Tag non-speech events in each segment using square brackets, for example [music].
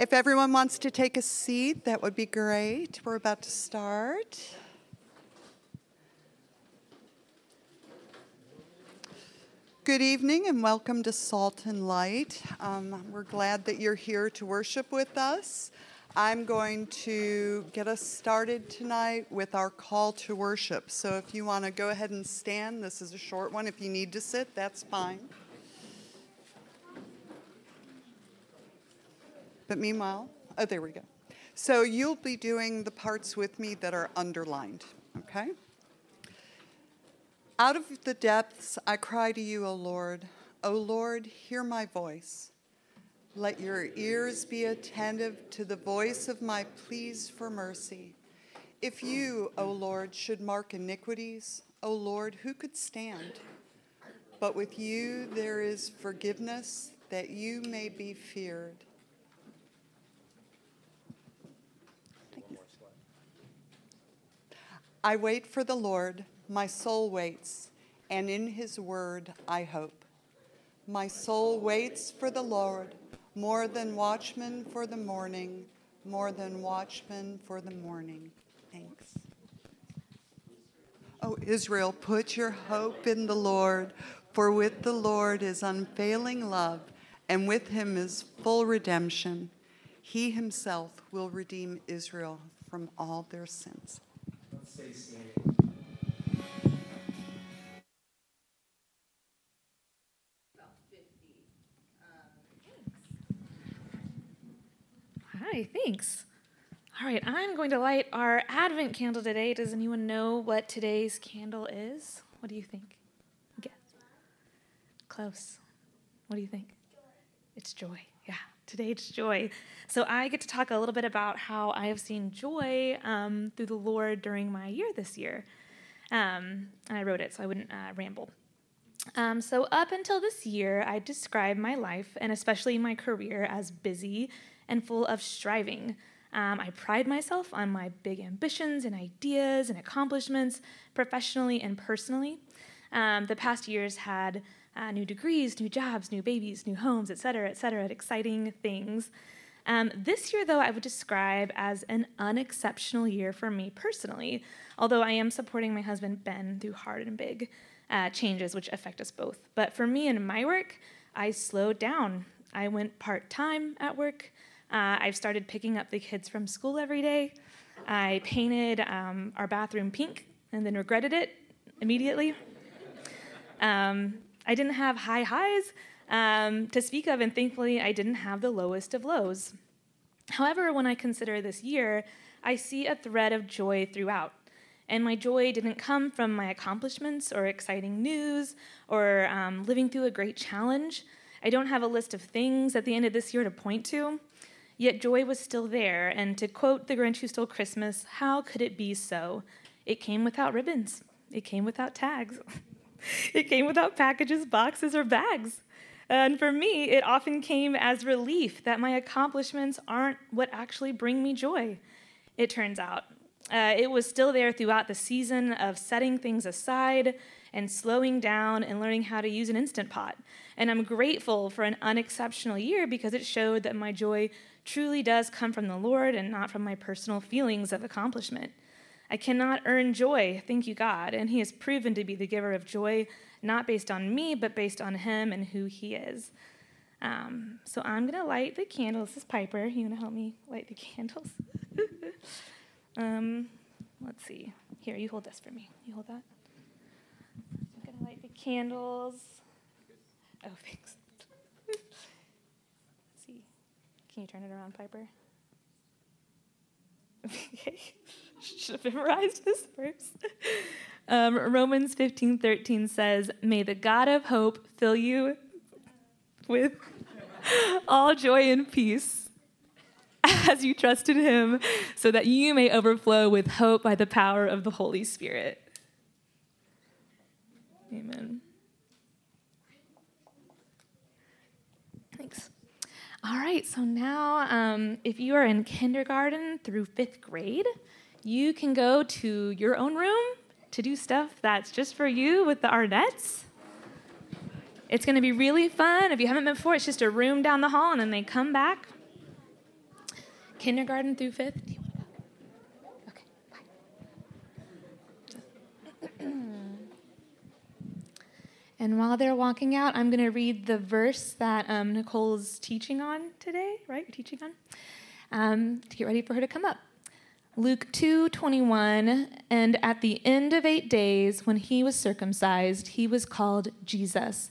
If everyone wants to take a seat, that would be great. We're about to start. Good evening and welcome to Salt and Light. Um, we're glad that you're here to worship with us. I'm going to get us started tonight with our call to worship. So if you want to go ahead and stand, this is a short one. If you need to sit, that's fine. But meanwhile, oh, there we go. So you'll be doing the parts with me that are underlined, okay? Out of the depths I cry to you, O Lord. O Lord, hear my voice. Let your ears be attentive to the voice of my pleas for mercy. If you, O Lord, should mark iniquities, O Lord, who could stand? But with you there is forgiveness that you may be feared. I wait for the Lord, my soul waits, and in his word I hope. My soul waits for the Lord more than watchmen for the morning, more than watchmen for the morning. Thanks. Oh, Israel, put your hope in the Lord, for with the Lord is unfailing love, and with him is full redemption. He himself will redeem Israel from all their sins Thanks. All right, I'm going to light our Advent candle today. Does anyone know what today's candle is? What do you think? Guess. Close. What do you think? Joy. It's joy. Yeah, today it's joy. So I get to talk a little bit about how I have seen joy um, through the Lord during my year this year. Um, and I wrote it so I wouldn't uh, ramble. Um, so, up until this year, I described my life and especially my career as busy and full of striving. Um, I pride myself on my big ambitions and ideas and accomplishments, professionally and personally. Um, the past years had uh, new degrees, new jobs, new babies, new homes, et cetera, et cetera, exciting things. Um, this year, though, I would describe as an unexceptional year for me personally, although I am supporting my husband Ben through hard and big uh, changes which affect us both. But for me and my work, I slowed down. I went part time at work. Uh, I've started picking up the kids from school every day. I painted um, our bathroom pink and then regretted it immediately. Um, I didn't have high highs um, to speak of, and thankfully, I didn't have the lowest of lows. However, when I consider this year, I see a thread of joy throughout. And my joy didn't come from my accomplishments or exciting news or um, living through a great challenge. I don't have a list of things at the end of this year to point to. Yet joy was still there. And to quote The Grinch Who Stole Christmas, how could it be so? It came without ribbons, it came without tags, [laughs] it came without packages, boxes, or bags. And for me, it often came as relief that my accomplishments aren't what actually bring me joy, it turns out. Uh, it was still there throughout the season of setting things aside and slowing down and learning how to use an instant pot. And I'm grateful for an unexceptional year because it showed that my joy truly does come from the Lord and not from my personal feelings of accomplishment. I cannot earn joy, thank you, God, and He has proven to be the giver of joy not based on me, but based on him and who he is. Um, so I'm going to light the candles. This is Piper. You to help me light the candles? [laughs] um, let's see. Here, you hold this for me. You hold that. I'm going to light the candles. Oh, thanks. [laughs] let's see. Can you turn it around, Piper? [laughs] okay. Should have memorized this first. Um, Romans 15 13 says, May the God of hope fill you with all joy and peace [laughs] as you trust in him, so that you may overflow with hope by the power of the Holy Spirit. Amen. Thanks. All right, so now um, if you are in kindergarten through fifth grade, you can go to your own room to do stuff that's just for you with the Arnettes. It's going to be really fun. If you haven't been before, it's just a room down the hall, and then they come back kindergarten through fifth. Do you want to go? Okay, bye. and while they're walking out, I'm going to read the verse that um, Nicole's teaching on today, right? You're teaching on? Um, to get ready for her to come up. Luke 2:21 and at the end of 8 days when he was circumcised he was called Jesus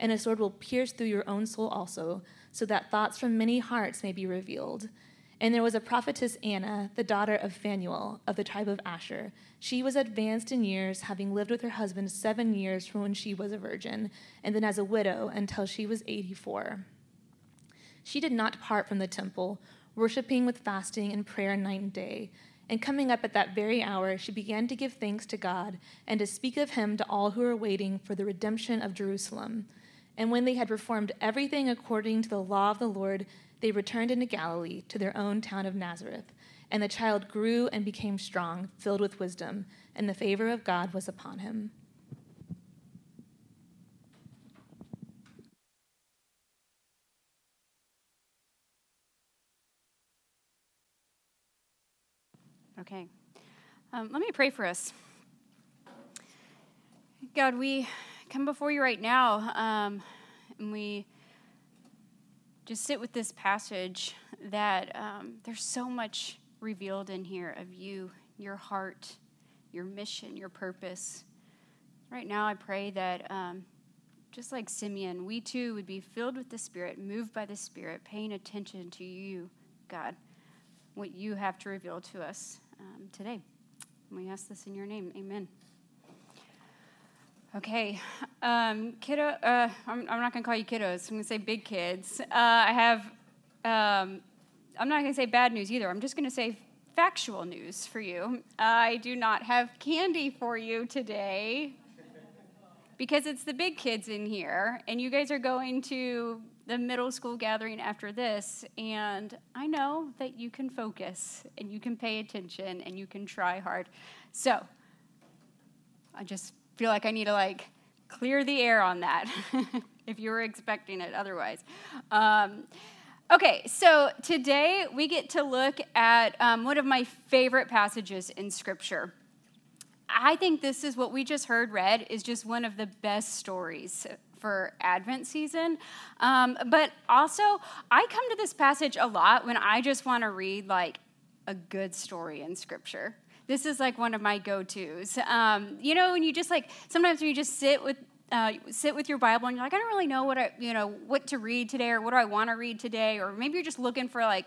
and a sword will pierce through your own soul also, so that thoughts from many hearts may be revealed. And there was a prophetess Anna, the daughter of Phanuel, of the tribe of Asher. She was advanced in years, having lived with her husband seven years from when she was a virgin, and then as a widow until she was 84. She did not depart from the temple worshiping with fasting and prayer night and day. And coming up at that very hour, she began to give thanks to God and to speak of him to all who were waiting for the redemption of Jerusalem. And when they had performed everything according to the law of the Lord, they returned into Galilee to their own town of Nazareth. And the child grew and became strong, filled with wisdom, and the favor of God was upon him. Okay. Um, let me pray for us. God, we come before you right now um, and we just sit with this passage that um, there's so much revealed in here of you, your heart, your mission, your purpose. Right now, I pray that um, just like Simeon, we too would be filled with the Spirit, moved by the Spirit, paying attention to you, God, what you have to reveal to us um, today. We ask this in your name. Amen. Okay, um, kiddo. Uh, I'm, I'm, not gonna call you kiddos. I'm gonna say big kids. Uh, I have. Um, I'm not gonna say bad news either. I'm just gonna say factual news for you. I do not have candy for you today because it's the big kids in here, and you guys are going to the middle school gathering after this, and I know that you can focus and you can pay attention and you can try hard. So I just feel like I need to like clear the air on that [laughs] if you were expecting it otherwise. Um, okay, so today we get to look at um, one of my favorite passages in Scripture. I think this is what we just heard read is just one of the best stories for Advent season. Um, but also, I come to this passage a lot when I just want to read like a good story in Scripture. This is like one of my go-tos. Um, you know, when you just like sometimes when you just sit with uh, sit with your Bible and you're like, I don't really know what I, you know, what to read today or what do I want to read today, or maybe you're just looking for like,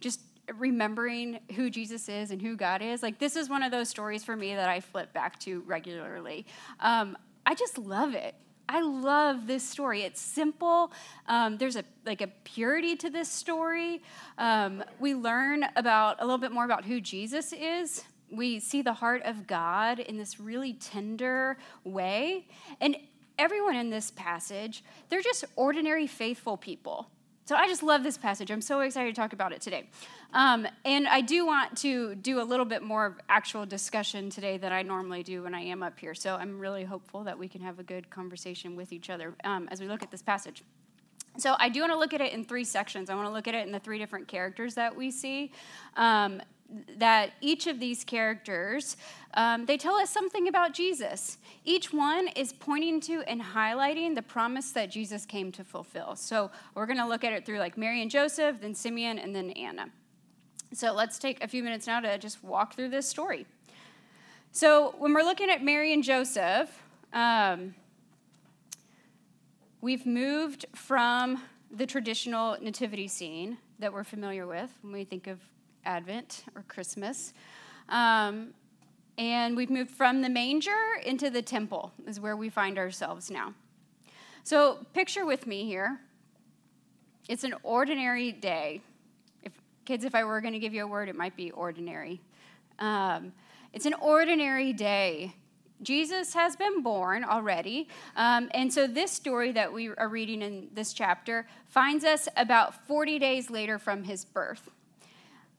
just remembering who Jesus is and who God is. Like this is one of those stories for me that I flip back to regularly. Um, I just love it. I love this story. It's simple. Um, there's a like a purity to this story. Um, we learn about a little bit more about who Jesus is. We see the heart of God in this really tender way, and everyone in this passage, they're just ordinary faithful people. So I just love this passage. I'm so excited to talk about it today. Um, and I do want to do a little bit more of actual discussion today than I normally do when I am up here. So I'm really hopeful that we can have a good conversation with each other um, as we look at this passage. So I do want to look at it in three sections. I want to look at it in the three different characters that we see. Um, that each of these characters um, they tell us something about jesus. Each one is pointing to and highlighting the promise that jesus came to fulfill. So we're going to look at it through like mary and joseph then simeon and then anna. So let's take a few minutes now to just walk through this story. So when we're looking at mary and joseph um, we've moved from the traditional nativity scene that we're familiar with when we think of Advent or Christmas. Um, and we've moved from the manger into the temple, is where we find ourselves now. So, picture with me here. It's an ordinary day. If kids, if I were going to give you a word, it might be ordinary. Um, it's an ordinary day. Jesus has been born already. Um, and so, this story that we are reading in this chapter finds us about 40 days later from his birth.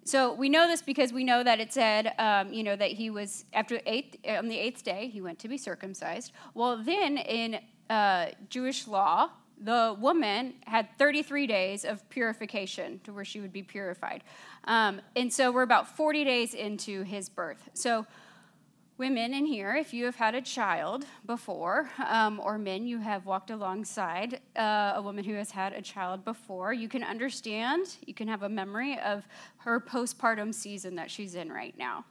So we know this because we know that it said, um, you know, that he was after eighth on the eighth day he went to be circumcised. Well, then in uh, Jewish law, the woman had 33 days of purification to where she would be purified, um, and so we're about 40 days into his birth. So women in here, if you have had a child before, um, or men, you have walked alongside uh, a woman who has had a child before, you can understand, you can have a memory of her postpartum season that she's in right now.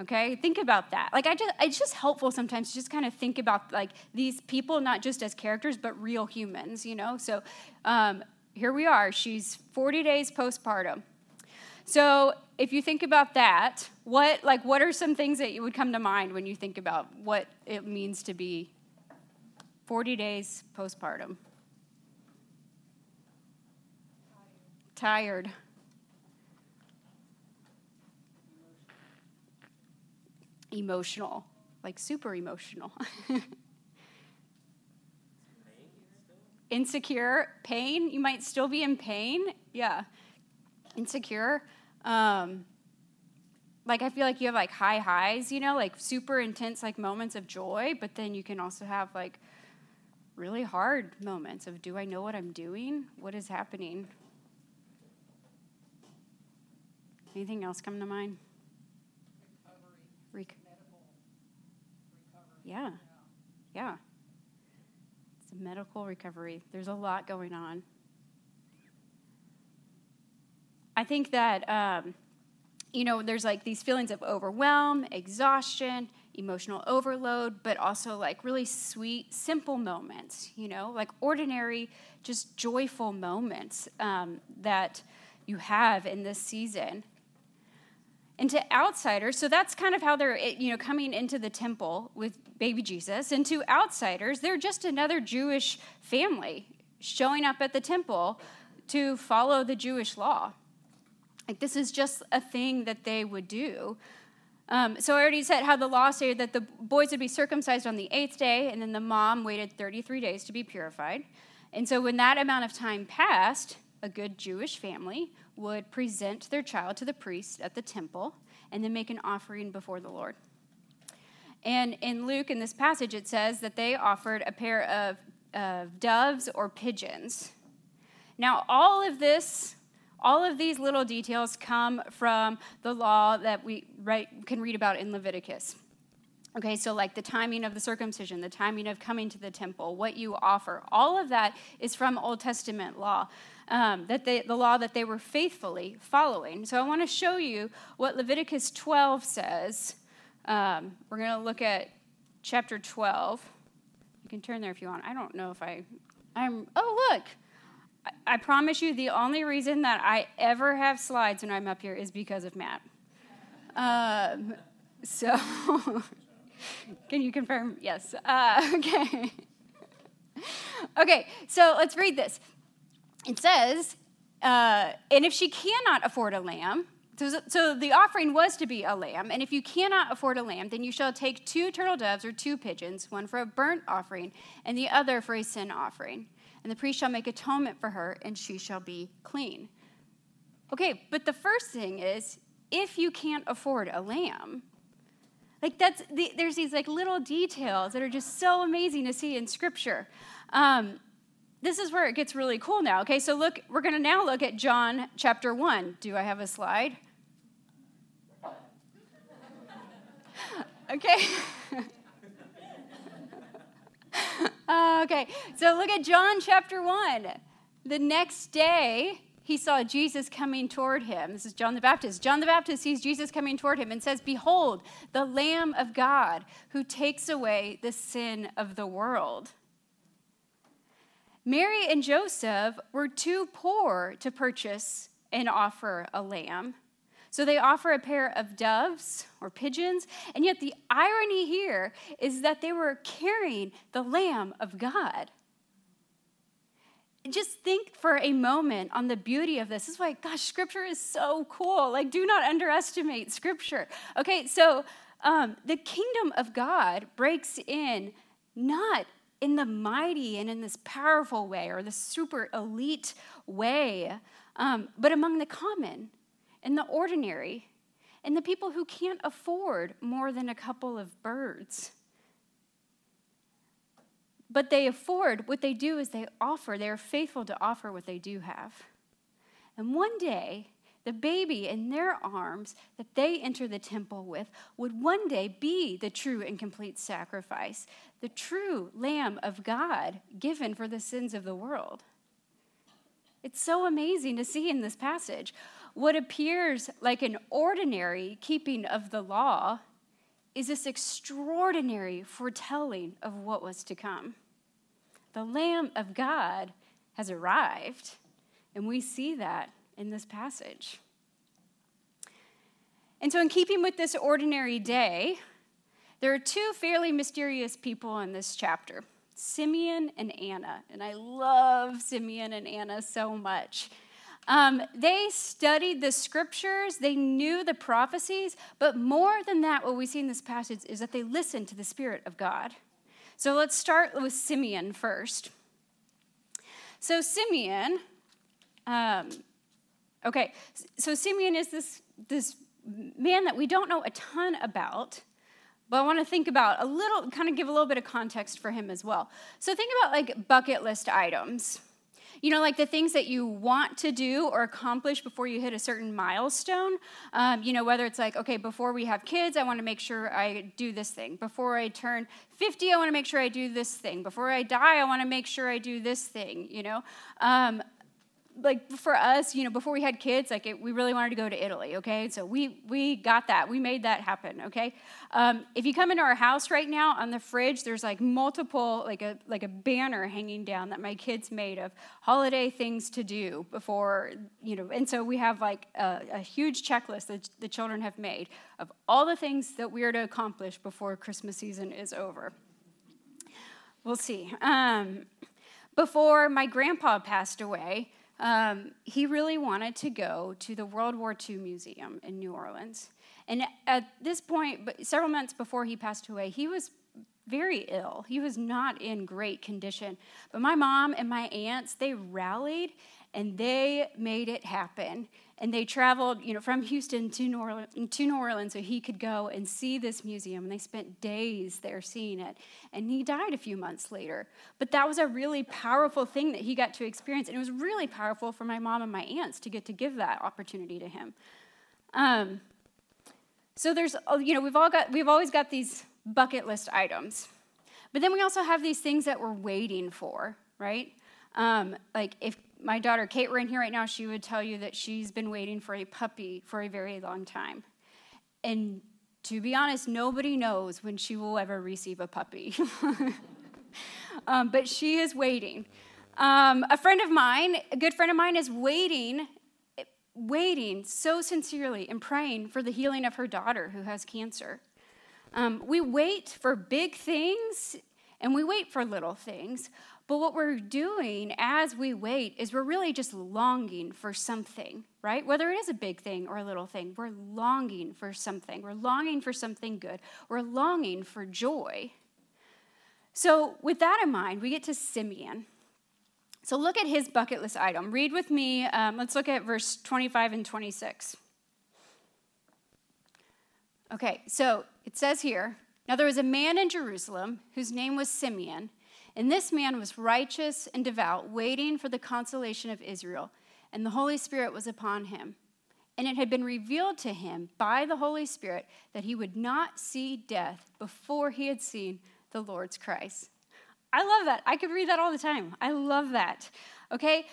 Okay, think about that. Like, I just, it's just helpful sometimes to just kind of think about like these people, not just as characters, but real humans, you know? So um, here we are. She's 40 days postpartum. So if you think about that, what like what are some things that you would come to mind when you think about what it means to be 40 days postpartum? Tired. Emotional, like super emotional. [laughs] Insecure, pain. You might still be in pain. Yeah. Insecure. Um, like I feel like you have like high highs, you know, like super intense like moments of joy, but then you can also have like really hard moments of do I know what I'm doing? What is happening? Anything else come to mind? Recovery. Rec- Recovery. yeah. Yeah. It's a medical recovery. There's a lot going on. I think that, um, you know, there's like these feelings of overwhelm, exhaustion, emotional overload, but also like really sweet, simple moments, you know, like ordinary, just joyful moments um, that you have in this season. And to outsiders, so that's kind of how they're, you know, coming into the temple with baby Jesus. And to outsiders, they're just another Jewish family showing up at the temple to follow the Jewish law. Like, this is just a thing that they would do. Um, so I already said how the law stated that the boys would be circumcised on the eighth day, and then the mom waited 33 days to be purified. And so when that amount of time passed, a good Jewish family would present their child to the priest at the temple and then make an offering before the Lord. And in Luke, in this passage, it says that they offered a pair of uh, doves or pigeons. Now, all of this all of these little details come from the law that we can read about in Leviticus. Okay, so like the timing of the circumcision, the timing of coming to the temple, what you offer, all of that is from Old Testament law, um, that they, the law that they were faithfully following. So I want to show you what Leviticus 12 says. Um, we're going to look at chapter 12. You can turn there if you want. I don't know if I, I'm, oh, look, I promise you, the only reason that I ever have slides when I'm up here is because of Matt. Um, so, [laughs] can you confirm? Yes. Uh, [laughs] okay. okay, so let's read this. It says, uh, and if she cannot afford a lamb, so, so the offering was to be a lamb, and if you cannot afford a lamb, then you shall take two turtle doves or two pigeons, one for a burnt offering and the other for a sin offering. And the priest shall make atonement for her, and she shall be clean. Okay, but the first thing is if you can't afford a lamb, like that's the, there's these like little details that are just so amazing to see in Scripture. Um, this is where it gets really cool now. Okay, so look, we're going to now look at John chapter one. Do I have a slide? [laughs] okay. [laughs] [laughs] okay, so look at John chapter 1. The next day, he saw Jesus coming toward him. This is John the Baptist. John the Baptist sees Jesus coming toward him and says, Behold, the Lamb of God who takes away the sin of the world. Mary and Joseph were too poor to purchase and offer a lamb. So they offer a pair of doves or pigeons, and yet the irony here is that they were carrying the Lamb of God. Just think for a moment on the beauty of this. This is why, gosh, Scripture is so cool. Like, do not underestimate Scripture. Okay, so um, the kingdom of God breaks in not in the mighty and in this powerful way or the super elite way, um, but among the common and the ordinary, and the people who can't afford more than a couple of birds. But they afford, what they do is they offer, they are faithful to offer what they do have. And one day, the baby in their arms that they enter the temple with would one day be the true and complete sacrifice, the true Lamb of God given for the sins of the world. It's so amazing to see in this passage. What appears like an ordinary keeping of the law is this extraordinary foretelling of what was to come. The Lamb of God has arrived, and we see that in this passage. And so, in keeping with this ordinary day, there are two fairly mysterious people in this chapter Simeon and Anna. And I love Simeon and Anna so much. Um, they studied the scriptures, they knew the prophecies, but more than that, what we see in this passage is that they listened to the Spirit of God. So let's start with Simeon first. So, Simeon, um, okay, so Simeon is this, this man that we don't know a ton about, but I want to think about a little, kind of give a little bit of context for him as well. So, think about like bucket list items. You know, like the things that you want to do or accomplish before you hit a certain milestone. Um, you know, whether it's like, okay, before we have kids, I want to make sure I do this thing. Before I turn 50, I want to make sure I do this thing. Before I die, I want to make sure I do this thing, you know? Um, like for us, you know, before we had kids, like it, we really wanted to go to Italy. Okay, so we we got that. We made that happen. Okay, um, if you come into our house right now, on the fridge, there's like multiple, like a like a banner hanging down that my kids made of holiday things to do before, you know, and so we have like a, a huge checklist that the children have made of all the things that we are to accomplish before Christmas season is over. We'll see. Um, before my grandpa passed away um, he really wanted to go to the World War II Museum in New Orleans. And at this point, several months before he passed away, he was very ill. He was not in great condition. But my mom and my aunts, they rallied and they made it happen and they traveled you know from houston to new, orleans, to new orleans so he could go and see this museum. And they spent days there seeing it. And he died a few months later. But that was a really powerful thing that he got to experience. And it was really powerful for my mom and my aunts to get to give that opportunity to him. Um, so there's oh, you know we've all got we've always got these bucket list items. But then we also have these things that we're waiting for right? Um, like if my daughter Kate were in here right now, she would tell you that she's been waiting for a puppy for a very long time. And to be honest, nobody knows when she will ever receive a puppy. [laughs] um, but she is waiting. Um, a friend of mine, a good friend of mine, is waiting, waiting so sincerely and praying for the healing of her daughter who has cancer. Um, we wait for big things and we wait for little things. But what we're doing as we wait is we're really just longing for something, right? Whether it is a big thing or a little thing, we're longing for something. We're longing for something good. We're longing for joy. So, with that in mind, we get to Simeon. So look at his bucket list item. Read with me. Um, let's look at verse 25 and 26. Okay, so it says here Now there was a man in Jerusalem whose name was Simeon, and this man was righteous and devout, waiting for the consolation of Israel, and the Holy Spirit was upon him. And it had been revealed to him by the Holy Spirit that he would not see death before he had seen the Lord's Christ. I love that. I could read that all the time. I love that. Okay?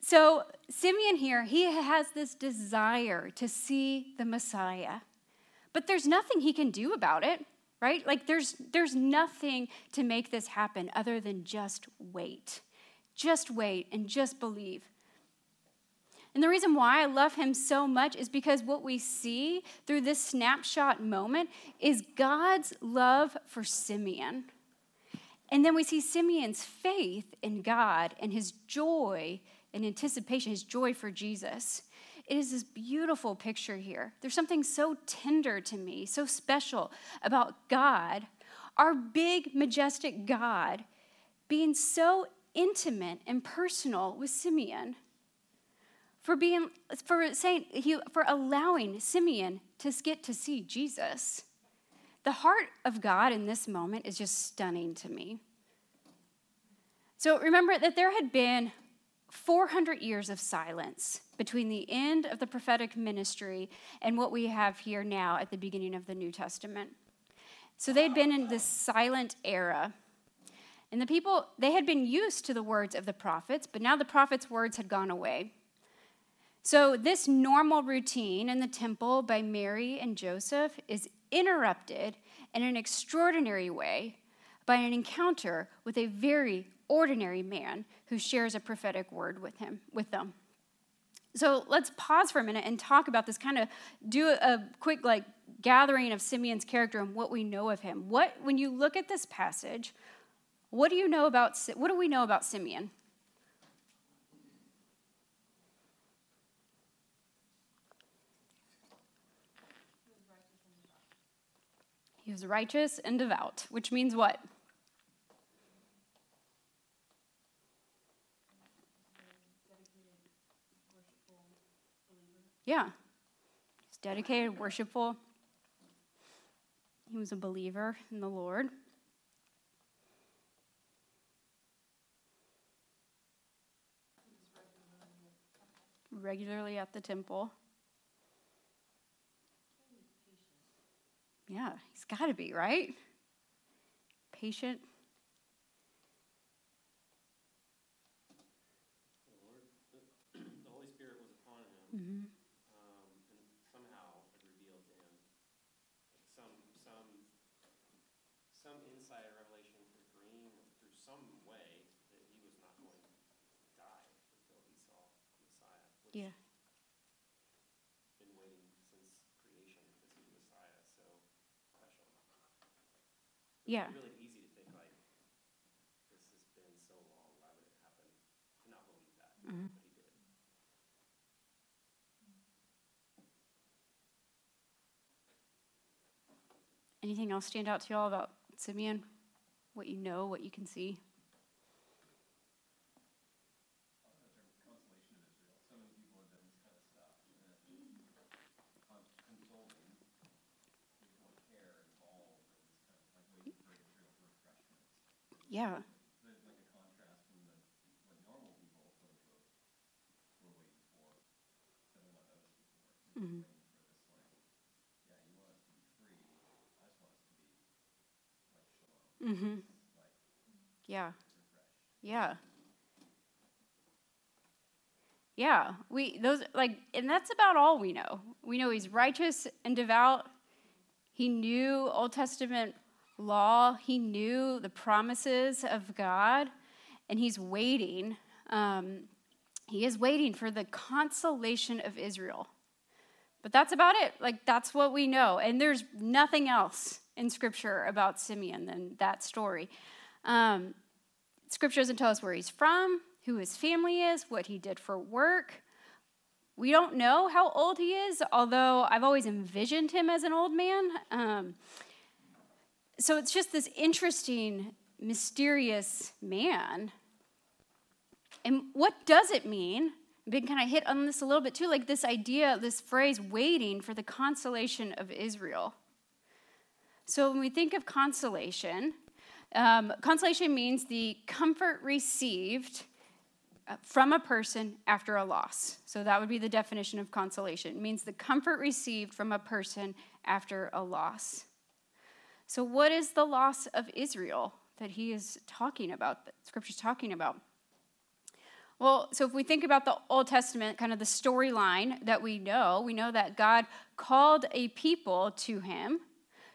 So, Simeon here, he has this desire to see the Messiah. But there's nothing he can do about it, right? Like there's there's nothing to make this happen other than just wait. Just wait and just believe. And the reason why I love him so much is because what we see through this snapshot moment is God's love for Simeon. And then we see Simeon's faith in God and his joy and anticipation, his joy for Jesus. It is this beautiful picture here. There's something so tender to me, so special about God, our big, majestic God, being so intimate and personal with Simeon for being for saying he for allowing Simeon to get to see Jesus. The heart of God in this moment is just stunning to me. So remember that there had been 400 years of silence between the end of the prophetic ministry and what we have here now at the beginning of the New Testament. So they'd been in this silent era. And the people, they had been used to the words of the prophets, but now the prophets' words had gone away. So, this normal routine in the temple by Mary and Joseph is interrupted in an extraordinary way by an encounter with a very ordinary man who shares a prophetic word with him with them. So let's pause for a minute and talk about this kind of do a quick like gathering of Simeon's character and what we know of him. What when you look at this passage, what do you know about what do we know about Simeon? He was righteous and devout, which means what? Yeah. He's dedicated, worshipful. He was a believer in the Lord. Regularly at the temple. Yeah, he's got to be, right? Patient. The Lord, the, the Holy Spirit was upon him, Mm-hmm. um, and somehow it revealed to him like some some some insight or revelation through dream or through some way that he was not going to die until he saw Messiah. Which Yeah. Been waiting since creation to see Messiah, so special. Yeah. Really think like this has been so long. Why would it happen? To not believe that, Mhm. but he did. Anything else stand out to y'all about Simeon? What you know, what you can see? Yeah. Mhm. Mhm. Yeah. Yeah. Yeah, we those like and that's about all we know. We know he's righteous and devout. He knew Old Testament law. He knew the promises of God, and he's waiting. Um, he is waiting for the consolation of Israel. But that's about it. Like, that's what we know. And there's nothing else in Scripture about Simeon than that story. Um, scripture doesn't tell us where he's from, who his family is, what he did for work. We don't know how old he is, although I've always envisioned him as an old man. Um, so it's just this interesting, mysterious man. And what does it mean? I've been kind of hit on this a little bit too, like this idea, this phrase, waiting for the consolation of Israel. So when we think of consolation, um, consolation means the comfort received uh, from a person after a loss. So that would be the definition of consolation. It means the comfort received from a person after a loss. So, what is the loss of Israel that he is talking about, that Scripture's talking about? Well, so if we think about the Old Testament, kind of the storyline that we know, we know that God called a people to him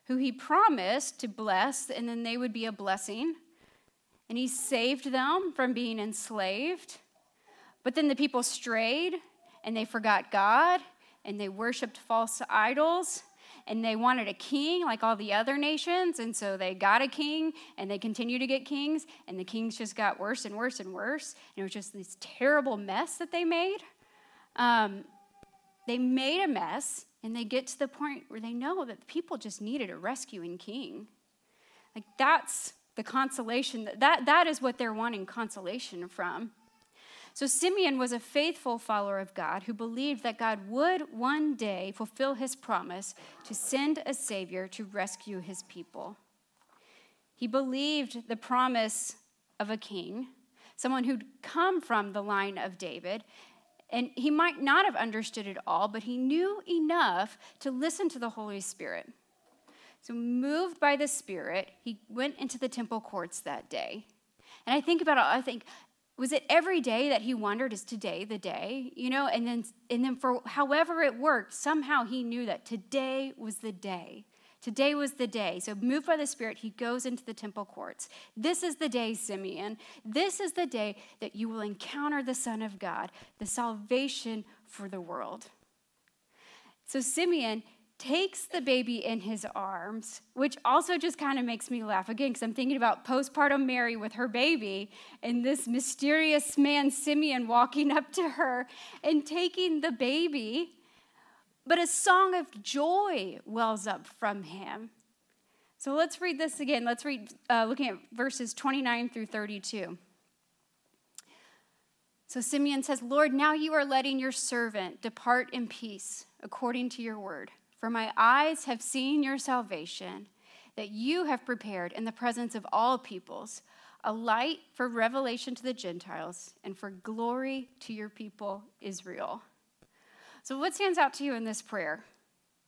who he promised to bless, and then they would be a blessing. And he saved them from being enslaved. But then the people strayed and they forgot God and they worshiped false idols and they wanted a king like all the other nations. And so they got a king and they continue to get kings. And the kings just got worse and worse and worse. And it was just this terrible mess that they made. Um, they made a mess and they get to the point where they know that the people just needed a rescuing king. Like that's the consolation that, that that is what they're wanting consolation from. So Simeon was a faithful follower of God who believed that God would one day fulfill his promise to send a savior to rescue his people. He believed the promise of a king, someone who'd come from the line of David, and he might not have understood it all, but he knew enough to listen to the Holy Spirit. So, moved by the Spirit, he went into the temple courts that day. And I think about it, I think, was it every day that he wondered, is today the day? You know, and then and then for however it worked, somehow he knew that today was the day. Today was the day. So, moved by the Spirit, he goes into the temple courts. This is the day, Simeon. This is the day that you will encounter the Son of God, the salvation for the world. So, Simeon, takes the baby in his arms, which also just kind of makes me laugh again because I'm thinking about postpartum Mary with her baby and this mysterious man, Simeon, walking up to her and taking the baby. But a song of joy wells up from him. So let's read this again. Let's read, uh, looking at verses 29 through 32. So Simeon says, Lord, now you are letting your servant depart in peace according to your word. For my eyes have seen your salvation, that you have prepared in the presence of all peoples, a light for revelation to the Gentiles and for glory to your people, Israel. So, what stands out to you in this prayer?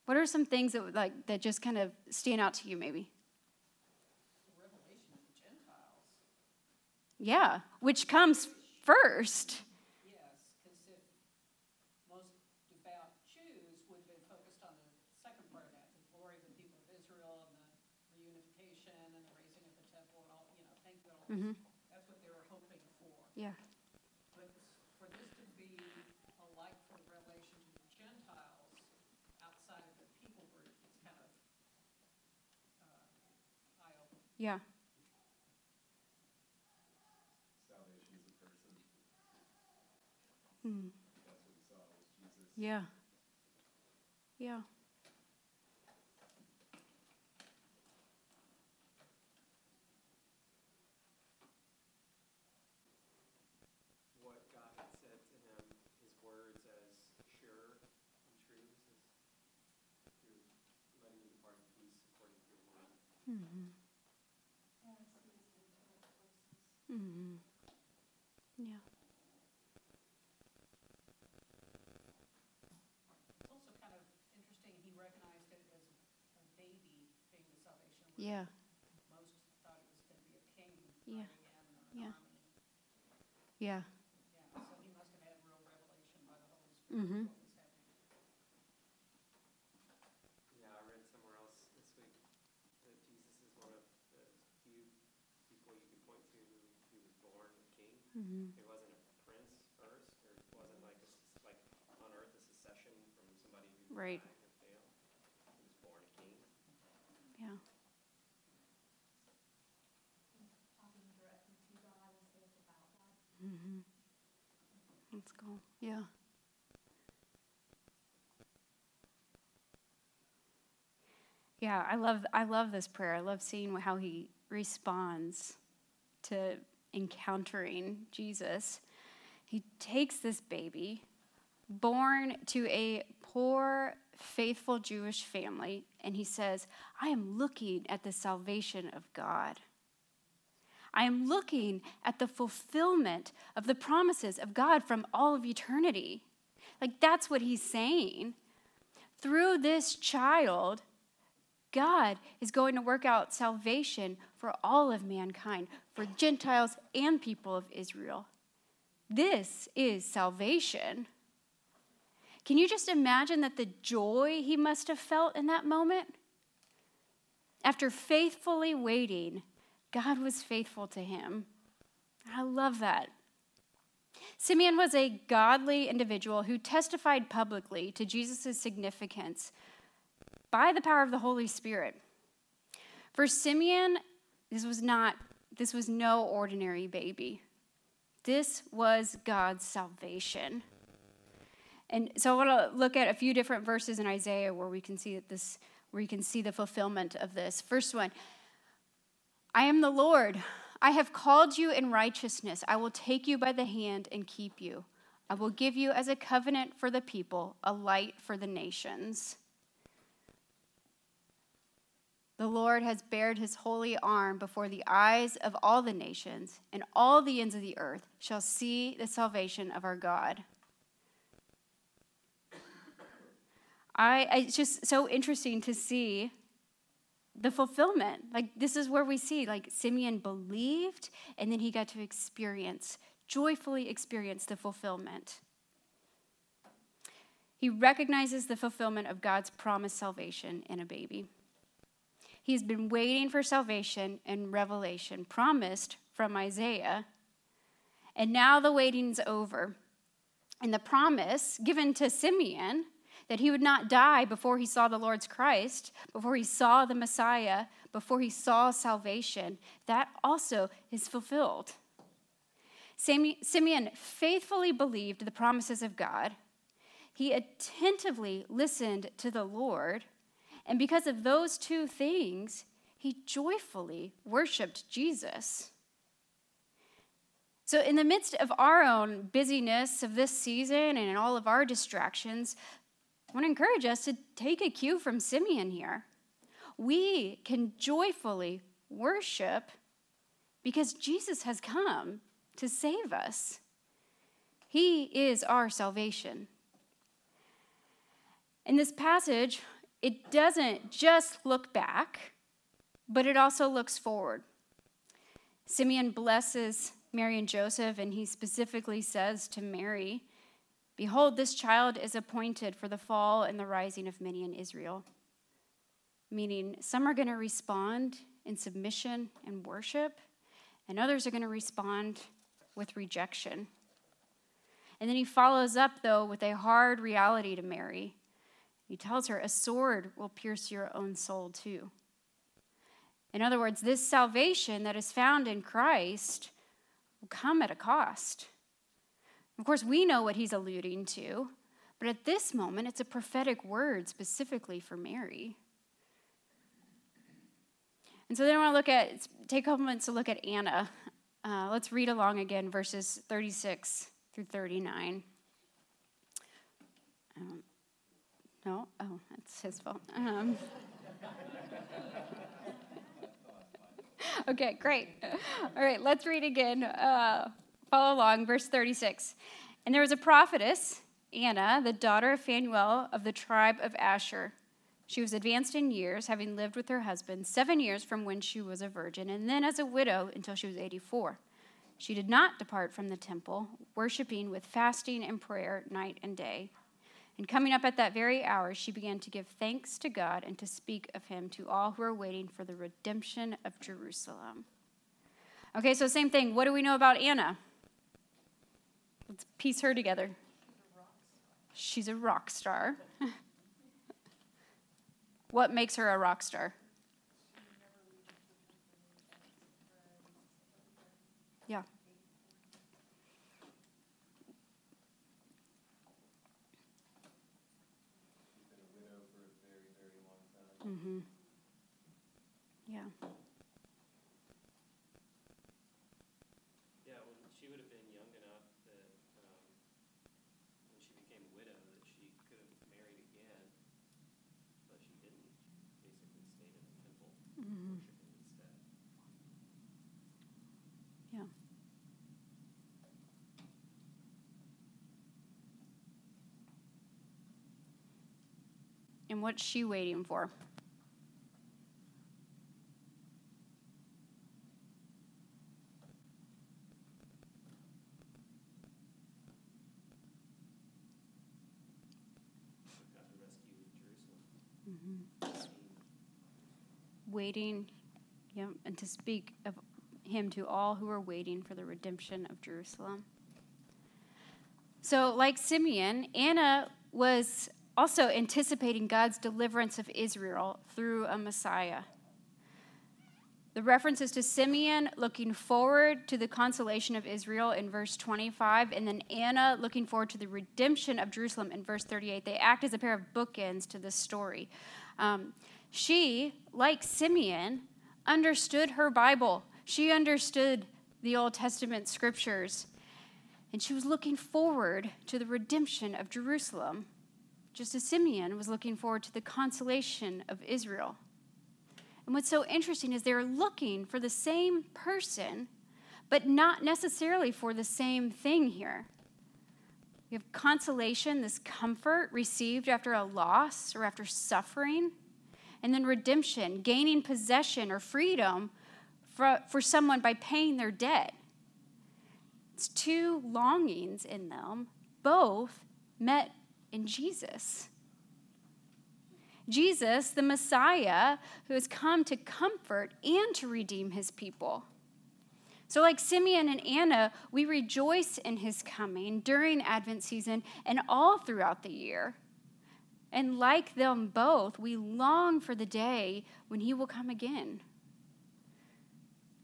What are some things that like that just kind of stand out to you, maybe? Yeah, which comes first. Mm-hmm. That's what they were hoping for. Yeah. But for this to be a light for revelation to the Gentiles outside of the people group is kind of uh, eye opening. Yeah. Salvation is a person. Mm. That's what we saw with Jesus. Yeah. Yeah. what God had said to him, his words as sure and true, says, you're letting me depart in peace according to your word. Mm-hmm. Mm-hmm. Yeah. It's also kind of interesting, he recognized it as a baby being the salvation. Yeah. Most thought it was gonna be a king Yeah. riding in an Yeah. Yeah. Yeah, so he must have had real revelation by the Holy Spirit. Mm-hmm. of what was happening. Yeah, I read somewhere else this week that Jesus is one of the few people you could point to who was born a king. Mm-hmm. He wasn't a prince first, or it wasn't like a, s- like on earth a secession from somebody who Right. died or failed. He was born a king. Yeah. Mm-hmm. Let's go. Yeah. Yeah, I love I love this prayer. I love seeing how he responds to encountering Jesus. He takes this baby, born to a poor, faithful Jewish family, and he says, I am looking at the salvation of God. I am looking at the fulfillment of the promises of God from all of eternity. Like, that's what he's saying. Through this child, God is going to work out salvation for all of mankind, for Gentiles and people of Israel. This is salvation. Can you just imagine that the joy he must have felt in that moment? After faithfully waiting, God was faithful to him. I love that. Simeon was a godly individual who testified publicly to Jesus' significance by the power of the Holy Spirit. For Simeon, this was not this was no ordinary baby. This was God's salvation. And so I want to look at a few different verses in Isaiah where we can see this where you can see the fulfillment of this. First one, I am the Lord. I have called you in righteousness. I will take you by the hand and keep you. I will give you as a covenant for the people, a light for the nations. The Lord has bared his holy arm before the eyes of all the nations, and all the ends of the earth shall see the salvation of our God. I, it's just so interesting to see the fulfillment. Like, this is where we see, like, Simeon believed, and then he got to experience, joyfully experience the fulfillment. He recognizes the fulfillment of God's promised salvation in a baby. He's been waiting for salvation and revelation promised from Isaiah. And now the waiting's over. And the promise given to Simeon that he would not die before he saw the Lord's Christ, before he saw the Messiah, before he saw salvation, that also is fulfilled. Simeon faithfully believed the promises of God. He attentively listened to the Lord and because of those two things, he joyfully worshiped Jesus. So, in the midst of our own busyness of this season and in all of our distractions, I want to encourage us to take a cue from Simeon here. We can joyfully worship because Jesus has come to save us. He is our salvation. In this passage, it doesn't just look back, but it also looks forward. Simeon blesses Mary and Joseph, and he specifically says to Mary, Behold, this child is appointed for the fall and the rising of many in Israel. Meaning, some are going to respond in submission and worship, and others are going to respond with rejection. And then he follows up, though, with a hard reality to Mary he tells her, A sword will pierce your own soul too. In other words, this salvation that is found in Christ will come at a cost. Of course, we know what he's alluding to, but at this moment, it's a prophetic word specifically for Mary. And so then I want to look at, take a couple minutes to look at Anna. Uh, let's read along again, verses 36 through 39. Um, no? Oh, that's his fault. Um. [laughs] okay, great. All right, let's read again. Uh, follow along, verse 36. And there was a prophetess, Anna, the daughter of Phanuel of the tribe of Asher. She was advanced in years, having lived with her husband seven years from when she was a virgin, and then as a widow until she was 84. She did not depart from the temple, worshiping with fasting and prayer night and day. And coming up at that very hour, she began to give thanks to God and to speak of him to all who are waiting for the redemption of Jerusalem. Okay, so same thing. What do we know about Anna? Let's piece her together. She's a rock star. [laughs] what makes her a rock star? Yeah. Mm-hmm. Yeah. Yeah, well, she would have been young enough that, um, instead. Yeah. And what's she waiting for? God to rescue Jerusalem. Waiting, yeah, and to speak of him to all who are waiting for the redemption of Jerusalem. So, like Simeon, Anna was also anticipating God's deliverance of Israel through a Messiah. The references to Simeon looking forward to the consolation of Israel in verse 25, and then Anna looking forward to the redemption of Jerusalem in verse 38. They act as a pair of bookends to this story. Um, she, like Simeon, understood her Bible. She understood the Old Testament scriptures, and she was looking forward to the redemption of Jerusalem, just as Simeon was looking forward to the consolation of Israel. And what's so interesting is they're looking for the same person, but not necessarily for the same thing here. We have consolation, this comfort received after a loss or after suffering, and then redemption, gaining possession or freedom for, for someone by paying their debt. It's two longings in them, both met in Jesus. Jesus, the Messiah, who has come to comfort and to redeem his people. So, like Simeon and Anna, we rejoice in his coming during Advent season and all throughout the year. And like them both, we long for the day when he will come again.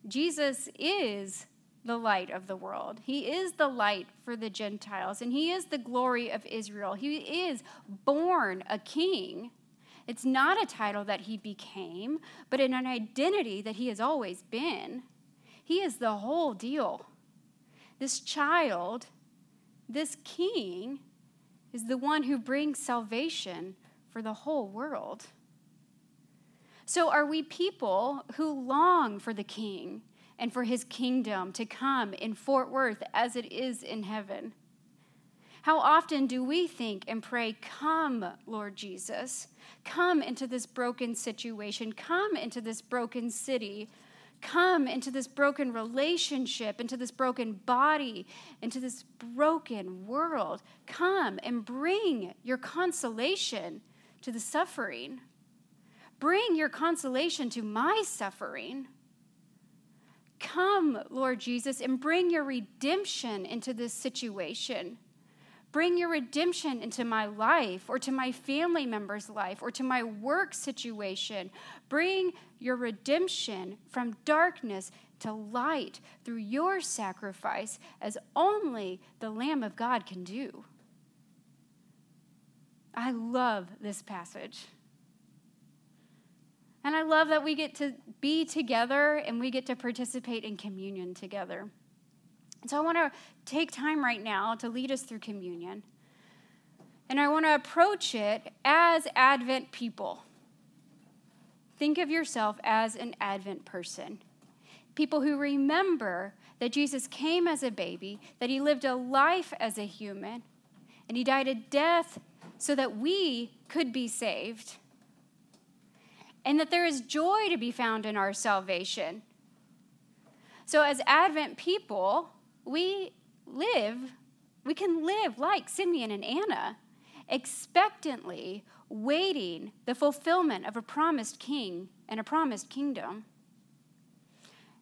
Jesus is the light of the world. He is the light for the Gentiles, and he is the glory of Israel. He is born a king. It's not a title that he became, but an identity that he has always been. He is the whole deal. This child, this king, is the one who brings salvation for the whole world. So, are we people who long for the king and for his kingdom to come in Fort Worth as it is in heaven? How often do we think and pray, Come, Lord Jesus, come into this broken situation, come into this broken city, come into this broken relationship, into this broken body, into this broken world. Come and bring your consolation to the suffering. Bring your consolation to my suffering. Come, Lord Jesus, and bring your redemption into this situation. Bring your redemption into my life or to my family member's life or to my work situation. Bring your redemption from darkness to light through your sacrifice as only the Lamb of God can do. I love this passage. And I love that we get to be together and we get to participate in communion together. And so I want to take time right now to lead us through communion. And I want to approach it as Advent people. Think of yourself as an Advent person. People who remember that Jesus came as a baby, that he lived a life as a human, and he died a death so that we could be saved. And that there is joy to be found in our salvation. So, as Advent people, we live, we can live like Simeon and Anna, expectantly waiting the fulfillment of a promised king and a promised kingdom.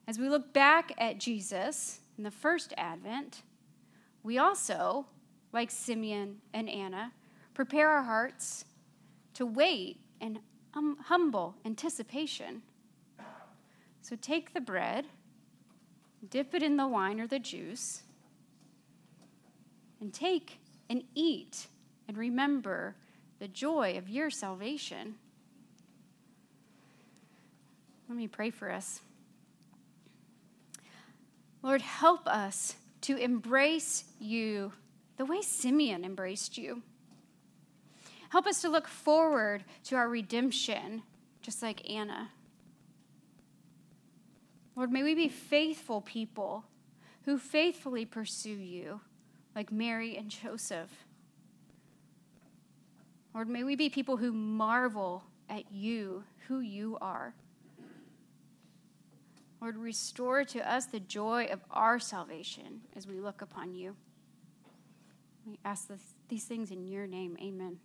As we look back at Jesus in the first advent, we also, like Simeon and Anna, prepare our hearts to wait in um, humble anticipation. So take the bread dip it in the wine or the juice, and take and eat and remember the joy of your salvation. Let me pray for us. Lord, help us to embrace you the way Simeon embraced you. Help us to look forward to our redemption, just like Anna. Lord, may we be faithful people who faithfully pursue you, like Mary and Joseph. Lord, may we be people who marvel at you, who you are. Lord, restore to us the joy of our salvation as we look upon you. We ask this, these things in your name. Amen.